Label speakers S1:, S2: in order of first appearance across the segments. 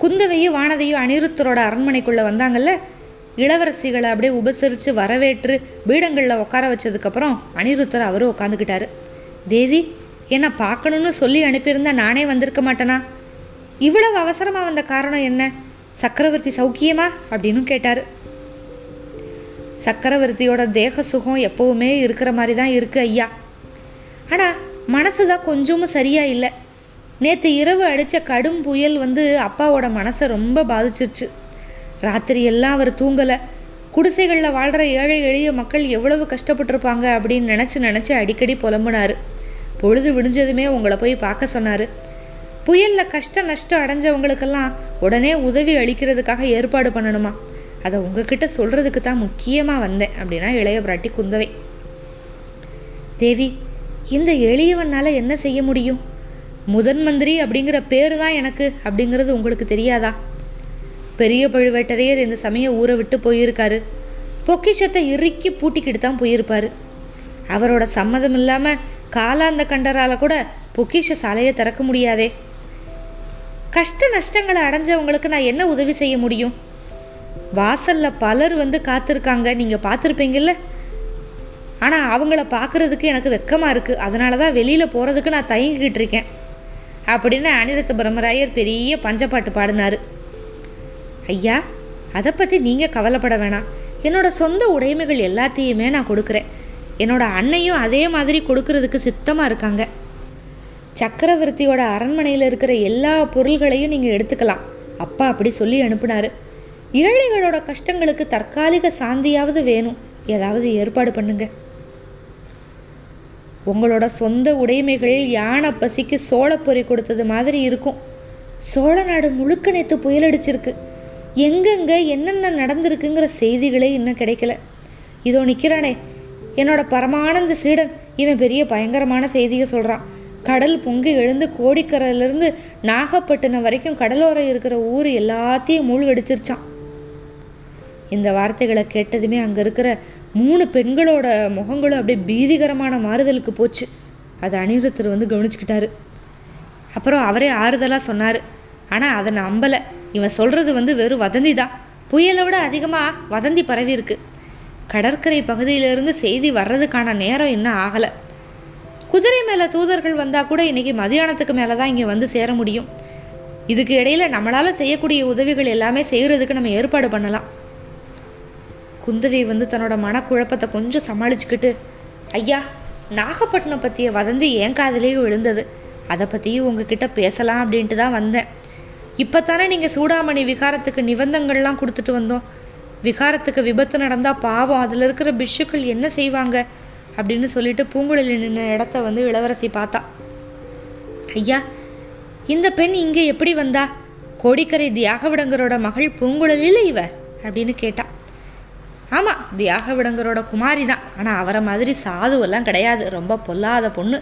S1: குந்தவையும் வானதையும் அனிருத்தரோட அரண்மனைக்குள்ளே வந்தாங்கல்ல? இளவரசிகளை அப்படியே உபசரித்து வரவேற்று பீடங்களில் உட்கார வச்சதுக்கப்புறம் அனிருத்தர் அவரும் உட்காந்துக்கிட்டாரு தேவி என்னை பார்க்கணும்னு சொல்லி அனுப்பியிருந்தா நானே வந்திருக்க மாட்டேனா? இவ்வளவு அவசரமாக வந்த காரணம் என்ன? சக்கரவர்த்தி சௌக்கியமா? அப்படின்னு கேட்டார். சக்கரவர்த்தியோட தேக சுகம் எப்போவுமே இருக்கிற மாதிரி தான் இருக்குது ஐயா. ஆனால் மனசு தான் கொஞ்சமும் சரியாக இல்லை. நேற்று இரவு அடித்த கடும் புயல் வந்து அப்பாவோட மனசை ரொம்ப பாதிச்சிருச்சு. ராத்திரி எல்லாம் அவர் தூங்கலை. குடிசைகளில் வாழ்கிற ஏழை எளிய மக்கள் எவ்வளவு கஷ்டப்பட்டிருப்பாங்க அப்படின்னு நினச்சி நினச்சி அடிக்கடி புலம்புனார். பொழுது விடிஞ்சதுமே உங்களை போய் பார்க்க சொன்னார். புயலில் கஷ்ட நஷ்டம் அடைஞ்சவங்களுக்கெல்லாம் உடனே உதவி அளிக்கிறதுக்காக ஏற்பாடு பண்ணணுமா? அதை உங்ககிட்ட சொல்கிறதுக்கு தான் முக்கியமாக வந்தேன் அப்படின்னா இளைய பிராட்டி குந்தவை. தேவி இந்த எளியவனால் என்ன செய்ய முடியும்? முதன் மந்திரி அப்படிங்கிற பேர் தான் எனக்கு அப்படிங்கிறது உங்களுக்கு தெரியாதா? பெரிய பழுவேட்டரையர் இந்த சமயம் ஊரை விட்டு போயிருக்காரு. பொக்கிஷத்தை இறுக்கி பூட்டிக்கிட்டு தான் போயிருப்பாரு. அவரோட சம்மதம் இல்லாமல் காலாந்த கண்டரால் கூட பொக்கிஷ சாலையை திறக்க முடியாதே. கஷ்ட நஷ்டங்களை அடைஞ்சவங்களுக்கு நான் என்ன உதவி செய்ய முடியும்? வாசல்ல பலர் வந்து காத்திருக்காங்க. நீங்கள் பார்த்துருப்பீங்கல்ல? ஆனால் அவங்கள பார்க்குறதுக்கு எனக்கு வெக்கமாக இருக்குது அதனால தான் வெளியில் போகிறதுக்கு நான் தயங்கிக்கிட்டு இருக்கேன். அப்படின்னு அனிருத்த பிரம்மராயர் பெரிய பஞ்சப்பாட்டு பாடினார். ஐயா அதை பற்றி நீங்கள் கவலைப்பட வேணாம். என்னோடய சொந்த உடைமைகள் எல்லாத்தையுமே நான் கொடுக்குறேன். என்னோட அன்னையும் அதே மாதிரி கொடுக்கறதுக்கு சித்தமாக இருக்காங்க. சக்கரவர்த்தியோட அரண்மனையில் இருக்கிற எல்லா பொருள்களையும் நீங்கள் எடுத்துக்கலாம். அப்பா அப்படி சொல்லி அனுப்புனார். ஏழைகளோட கஷ்டங்களுக்கு தற்காலிக சாந்தியாவது வேணும். ஏதாவது ஏற்பாடு பண்ணுங்கள் உங்களோட சொந்த உடைமைகள் யானை பசிக்கு சோளப்பொறி கொடுத்தது மாதிரி இருக்கும். சோழ நாடு முழுக்க நேற்று புயலடிச்சிருக்கு எங்கெங்க என்னென்ன நடந்திருக்குங்கிற செய்திகளே இன்னும் கிடைக்கல. இதோ நிற்கிறானே என்னோட பரமானந்த சீடன். இவன் பெரிய பயங்கரமான செய்தியை சொல்கிறான் கடல் பொங்கி எழுந்து கோடிக்கரையிலேருந்து நாகப்பட்டினம் வரைக்கும் கடலோரம் இருக்கிற ஊர் எல்லாத்தையும் மூழ்கடிச்சிருச்சான். இந்த வார்த்தைகளை கேட்டதுமே அங்கே இருக்கிற மூணு பெண்களோட முகங்களும் அப்படியே பீதிகரமான மாறுதலுக்கு போச்சு. அதை அனிருத்தர் வந்து கவனிச்சுக்கிட்டாரு. அப்புறம் அவரே ஆறுதலாக சொன்னார். ஆனால் அதை நம்பலை. இவன் சொல்கிறது வந்து வெறும் வதந்தி தான். புயலை விட அதிகமாக வதந்தி பரவி இருக்கு. கடற்கரை பகுதியிலிருந்து செய்தி வர்றதுக்கான நேரம் இன்னும் ஆகலை. குதிரை மேலே தூதர்கள் வந்தால் கூட இன்றைக்கி மதியானத்துக்கு மேலே தான் இங்கே வந்து சேர முடியும். இதுக்கு இடையில் நம்மளால் செய்யக்கூடிய உதவிகள் எல்லாமே செய்கிறதுக்கு நம்ம ஏற்பாடு பண்ணலாம். குந்தவி வந்து தன்னோட மனக்குழப்பத்தை கொஞ்சம் சமாளிச்சுக்கிட்டு ஐயா நாகப்பட்டினம் பற்றிய வதந்தி என் காதலேயே விழுந்தது. அதை பற்றியும் உங்ககிட்ட பேசலாம் அப்படின்ட்டு தான் வந்தேன். இப்போ தானே நீங்கள் சூடாமணி விகாரத்துக்கு நிபந்தங்கள்லாம் கொடுத்துட்டு வந்தோம். விகாரத்துக்கு விபத்து நடந்தால் பாவம் அதில் இருக்கிற பிஷுக்கள் என்ன செய்வாங்க? அப்படின்னு சொல்லிட்டு பூங்குழலி நின்ன இடத்த வந்து இளவரசி பார்த்தா. ஐயா இந்த பெண் இங்கே எப்படி வந்தா? கோடிக்கரை தியாகவிடங்கரோட மகள் பூங்குழலியில் இவ? அப்படின்னு கேட்டா. ஆமாம் தியாகவிடங்கரோட குமாரி தான் ஆனால் அவரை மாதிரி சாதுவெல்லாம் கிடையாது. ரொம்ப பொல்லாத பொண்ணு.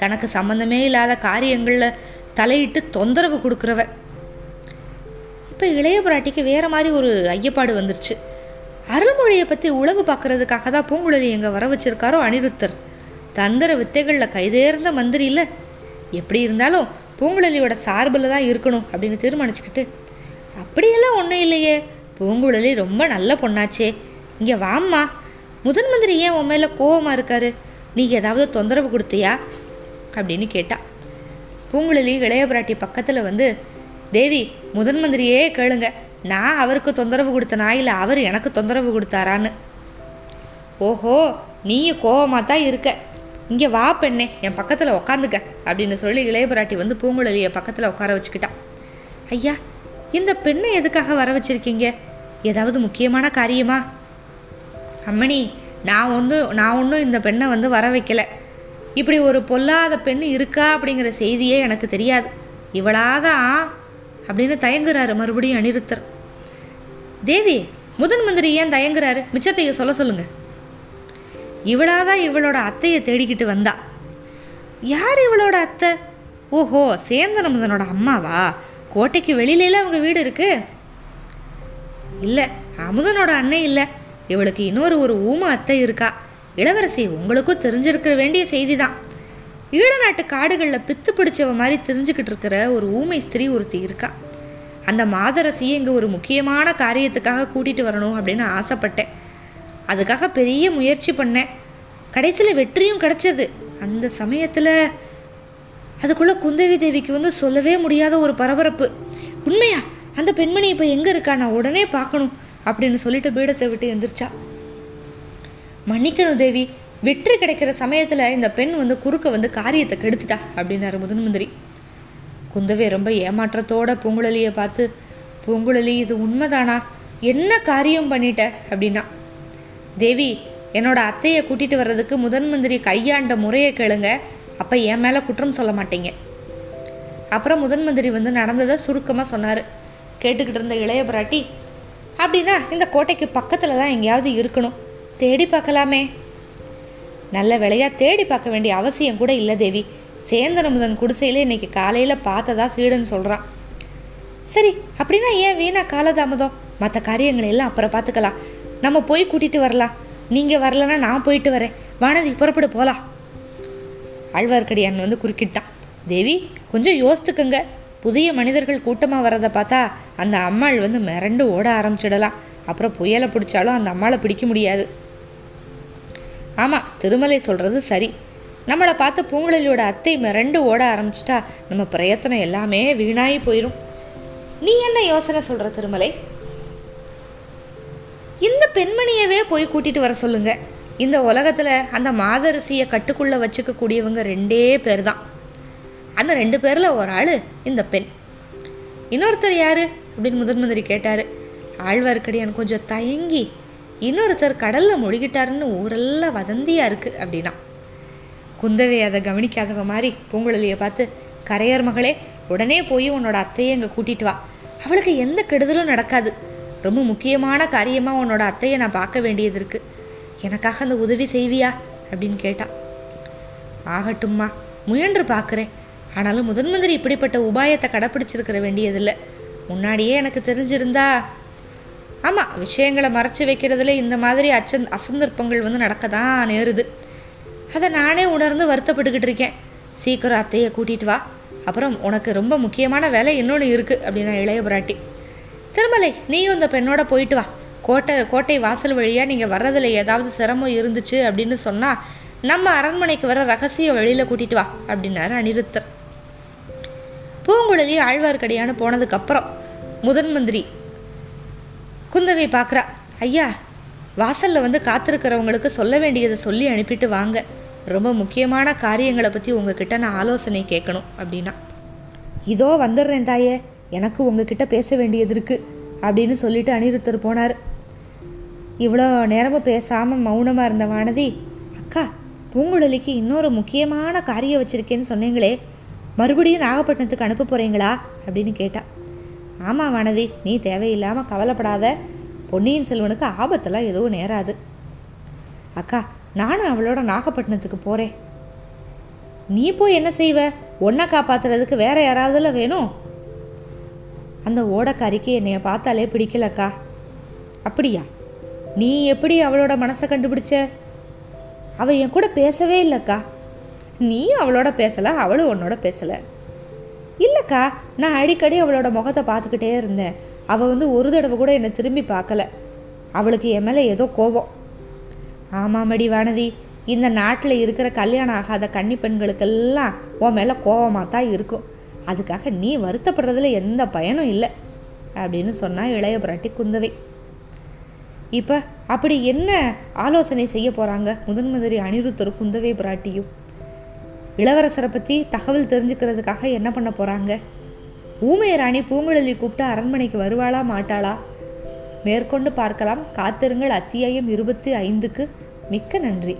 S1: தனக்கு சம்மந்தமே இல்லாத காரியங்களில் தலையிட்டு தொந்தரவு கொடுக்குறவ. இப்போ இளைய பிராட்டிக்கு வேறு மாதிரி ஒரு ஐயப்பாடு வந்துருச்சு. அருள்மொழியை பற்றி உளவு பார்க்கறதுக்காக தான் பூங்குழலி எங்கே வர வச்சிருக்காரோ அனிருத்தர். தந்திர வித்தைகளில் கைதேர்ந்த மந்திரி இல்லை. எப்படி இருந்தாலும் பூங்குழலியோட சார்பில் தான் இருக்கணும் அப்படின்னு தீர்மானிச்சுக்கிட்டு அப்படியெல்லாம் ஒன்றும் இல்லையே. பூங்குழலி ரொம்ப நல்ல பொண்ணாச்சே. இங்கே வாம்மா. முதன் மந்திரி ஏன் உன் மேலே கோவமாக இருக்காரு? நீ ஏதாவது தொந்தரவு கொடுத்தியா? அப்படின்னு கேட்டா. பூங்குழலி இளைய பிராட்டி பக்கத்தில் வந்து தேவி முதன் மந்திரியே கேளுங்க. நான் அவருக்கு தொந்தரவு கொடுத்தனா இல்லை அவர் எனக்கு தொந்தரவு கொடுத்தாரான்னு. ஓஹோ நீயும் கோவமாக தான் இருக்க. இங்கே வா பெண்ணே என் பக்கத்தில் உக்காந்துக்க அப்படின்னு சொல்லி இளைய பிராட்டி வந்து பூங்குழலியை பக்கத்தில் உட்கார வச்சுக்கிட்டா. ஐயா இந்த பெண்ணை எதுக்காக வர வச்சுருக்கீங்க? ஏதாவது முக்கியமான காரியமா? அம்மணி நான் வந்து நான் ஒன்றும் இந்த பெண்ணை வந்து வர வைக்கல. இப்படி ஒரு பொல்லாத பெண் இருக்கா அப்படிங்கிற செய்தியே எனக்கு தெரியாது. இவளாதான் அப்படின்னு தயங்குறாரு மறுபடியும் அனிருத்தர். தேவி முதன் மந்திரி ஏன் தயங்குறாரு? மிச்சத்தைய சொல்ல சொல்லுங்க. இவளாதான் இவளோட அத்தையை தேடிக்கிட்டு வந்தா. யார் இவளோட அத்தை? ஓஹோ சேந்தனமுதனோட அம்மாவா? கோட்டைக்கு வெளியில அவங்க வீடு இருக்கு? இல்லை அமுதனோட அன்னை இல்லை. இவளுக்கு இன்னொரு ஒரு ஊம அத்தை இருக்கா? இளவரசி உங்களுக்கும் தெரிஞ்சிருக்க வேண்டிய செய்தி தான் ஈழநாட்டு காடுகளில் பித்து பிடிச்சவ மாதிரி தெரிஞ்சுக்கிட்டு இருக்கிற ஒரு ஊமை ஸ்திரீ ஒருத்தி இருக்கா. அந்த மாதரசியை இங்கே ஒரு முக்கியமான காரியத்துக்காக கூட்டிகிட்டு வரணும் அப்படின்னு ஆசைப்பட்டேன். அதுக்காக பெரிய முயற்சி பண்ணேன். கடைசியில் வெற்றியும் கிடச்சது. அந்த சமயத்தில் அதுக்குள்ளே குந்தவி தேவிக்கு வந்து சொல்லவே முடியாத ஒரு பரபரப்பு. உண்மையா? அந்த பெண்மணி இப்போ எங்கே இருக்கா? நான் உடனே பார்க்கணும். அப்படின்னு சொல்லிட்டு பீடத்தை விட்டு எந்திரிச்சா. மன்னிக்கணும் தேவி வெற்றி கிடைக்கிற சமயத்தில் இந்த பெண் வந்து குறுக்க வந்து காரியத்தை கெடுத்துட்டா அப்படின்னாரு முதன் மந்திரி. குந்தவை ரொம்ப ஏமாற்றத்தோட பூங்குழலியை பார்த்து பூங்குழலி இது உண்மைதானா? என்ன காரியம் பண்ணிட்ட? அப்படின்னா. தேவி என்னோட அத்தையை கூட்டிட்டு வர்றதுக்கு முதன் மந்திரி கையாண்ட முறையை கேளுங்க. அப்போ என் மேலே குற்றம் சொல்ல மாட்டீங்க. அப்புறம் முதன் மந்திரி வந்து நடந்ததை சுருக்கமாக சொன்னார். கேட்டுக்கிட்டு இருந்த இளைய பிராட்டி அப்படின்னா இந்த கோட்டைக்கு பக்கத்தில் தான் எங்கேயாவது இருக்கணும். தேடி பார்க்கலாமே. நல்ல வேலையாக தேடி பார்க்க வேண்டிய அவசியம் கூட இல்லை தேவி. சேந்தனமுதன் குடிசையில் இன்னைக்கு காலையில் பார்த்ததா சீடன் சொல்கிறான் சரி அப்படின்னா ஏன் வீணா காலதாமதம் மற்ற காரியங்களை எல்லாம் அப்புறம் பார்த்துக்கலாம். நம்ம போய் கூட்டிகிட்டு வரலாம். நீங்கள் வரலன்னா நான் போயிட்டு வரேன். வானதி புறப்படு போகலாம் ஆழ்வார்க்கடியான் வந்து குறுக்கிட்டான். தேவி கொஞ்சம் யோசித்துக்குங்க. புதிய மனிதர்கள் கூட்டமாக வர்றதை பார்த்தா அந்த அம்மாள் வந்து மிரண்டு ஓட ஆரம்பிச்சிடலாம். அப்புறம் புயலை பிடிச்சாலும் அந்த அம்மாளை பிடிக்க முடியாது. ஆமாம் திருமலை சொல்கிறது சரி. நம்மளை பார்த்து பூங்குழலியோட அத்தை மிரண்டு ஓட ஆரம்பிச்சிட்டா நம்ம பிரயத்தனம் எல்லாமே வீணாகி போயிடும் நீ என்ன யோசனை சொல்கிற திருமலை? இந்த பெண்மணியவே போய் கூட்டிகிட்டு வர சொல்லுங்க. இந்த உலகத்தில் அந்த மாதரிசியை கட்டுக்குள்ளே வச்சுக்கக்கூடியவங்க ரெண்டே பேர் தான் அந்த ரெண்டு பேரில் ஒரு ஆள் இந்த பெண். இன்னொருத்தர் யாரு? அப்படின்னு முதன் மந்திரி கேட்டார். ஆழ்வார்க்கடியான் கொஞ்சம் தயங்கி இன்னொருத்தர் கடலில் மொழிகிட்டாருன்னு ஊரெல்லாம் வதந்தியாக இருக்குது அப்படின்னா. குந்தவை அதை கவனிக்காதவ மாதிரி பூங்குழலியை பார்த்து கரையர் மகளே உடனே போய் உன்னோட அத்தையை இங்கே கூட்டிட்டு வா. அவளுக்கு எந்த கெடுதலும் நடக்காது. ரொம்ப முக்கியமான காரியமாக உன்னோட அத்தையை நான் பார்க்க வேண்டியது இருக்கு. எனக்காக அந்த உதவி செய்வியா? அப்படின்னு கேட்டா. ஆகட்டும்மா முயன்று பார்க்குறேன். ஆனாலும் முதன் மந்திரி இப்படிப்பட்ட உபாயத்தை கடைப்பிடிச்சிருக்கிற வேண்டியதில்லை. முன்னாடியே எனக்கு தெரிஞ்சிருந்தா. ஆமாம் விஷயங்களை மறைச்சு வைக்கிறதுல இந்த மாதிரி அச்சந் அசந்தர்ப்பங்கள் வந்து நடக்க தான் நேருது. அதை நானே உணர்ந்து வருத்தப்பட்டுக்கிட்டு இருக்கேன். சீக்கிரம் அத்தையை கூட்டிட்டு வா. அப்புறம் உனக்கு ரொம்ப முக்கியமான வேலை இன்னொன்று இருக்குது அப்படின்னா இளைய பிராட்டி. திருமலை நீயும் இந்த பெண்ணோட போயிட்டு வா. கோட்டை கோட்டை வாசல் வழியாக நீங்கள் வர்றதில் ஏதாவது சிரமம் இருந்துச்சு அப்படின்னு சொன்னால் நம்ம அரண்மனைக்கு வர ரகசிய வழியில் கூட்டிட்டு வா அப்படின்னாரு அனிருத்தர். பூங்குழலி ஆழ்வார்க்கடியான்னு போனதுக்கப்புறம் முதன் மந்திரி குந்தவை பார்க்குறா ஐயா வாசலில் வந்து காத்திருக்கிறவங்களுக்கு சொல்ல வேண்டியதை சொல்லி அனுப்பிட்டு வாங்க. ரொம்ப முக்கியமான காரியங்களை பற்றி உங்ககிட்ட நான் ஆலோசனை கேட்கணும் அப்படின்னா. இதோ வந்துடுறேன் தாயே எனக்கு உங்ககிட்ட பேச வேண்டியது இருக்குது அப்படின்னு சொல்லிட்டு அனிருத்தர் போனார். இவ்வளோ நேரமும் பேசாமல் மௌனமாக இருந்த வானதி அக்கா பூங்குழலிக்கு இன்னொரு முக்கியமான காரியம் வச்சுருக்கேன்னு சொன்னீங்களே மறுபடியும் நாகப்பட்டினத்துக்கு அனுப்ப போகிறீங்களா அப்படின்னு கேட்டா. ஆமாம் வானதி நீ தேவையில்லாமல் கவலைப்படாத. பொன்னியின் செல்வனுக்கு ஆபத்தெல்லாம் எதுவும் நேராது. அக்கா நானும் அவளோட நாகப்பட்டினத்துக்கு போகிறேன் நீ போய் என்ன செய்வ? ஒன்றை காப்பாத்துறதுக்கு வேற யாராவதுல வேணும்? அந்த ஓடக்காரிக்கு என்னைய பார்த்தாலே பிடிக்கலக்கா. அப்படியா? நீ எப்படி அவளோட மனசை கண்டுபிடிச்ச? அவள் என் கூட பேசவே இல்லைக்கா. நீயும் அவளோட பேசலை அவளும் உன்னோட பேசலை. இல்லைக்கா நான் அடிக்கடி அவளோட முகத்தை பார்த்துக்கிட்டே இருந்தேன். அவள் வந்து ஒரு தடவை கூட என்னை திரும்பி பார்க்கல. அவளுக்கு என் மேலே ஏதோ கோபம். ஆமாமடி வானதி இந்த நாட்டில் இருக்கிற கல்யாணம் ஆகாத கன்னி பெண்களுக்கெல்லாம் உன் மேலே கோபமாக தான் இருக்கும். அதுக்காக நீ வருத்தப்படுறதுல எந்த பயனும் இல்லை அப்படின்னு சொன்னால் இளைய பிராட்டி குந்தவை. இப்போ அப்படி என்ன ஆலோசனை செய்ய போகிறாங்க முதன்மதிரி அனிருத்தரும் குந்தவை பிராட்டியும். இளவரசரை பற்றி தகவல் தெரிஞ்சுக்கிறதுக்காக என்ன பண்ண போகிறாங்க ஊமை ராணி பூங்குழலி கூப்பிட்டு அரண்மனைக்கு வருவாளா மாட்டாளா? மேற்கொண்டு பார்க்கலாம். காத்திருங்கள். அத்தியாயம் இருபத்தி ஐந்துக்கு மிக்க நன்றி.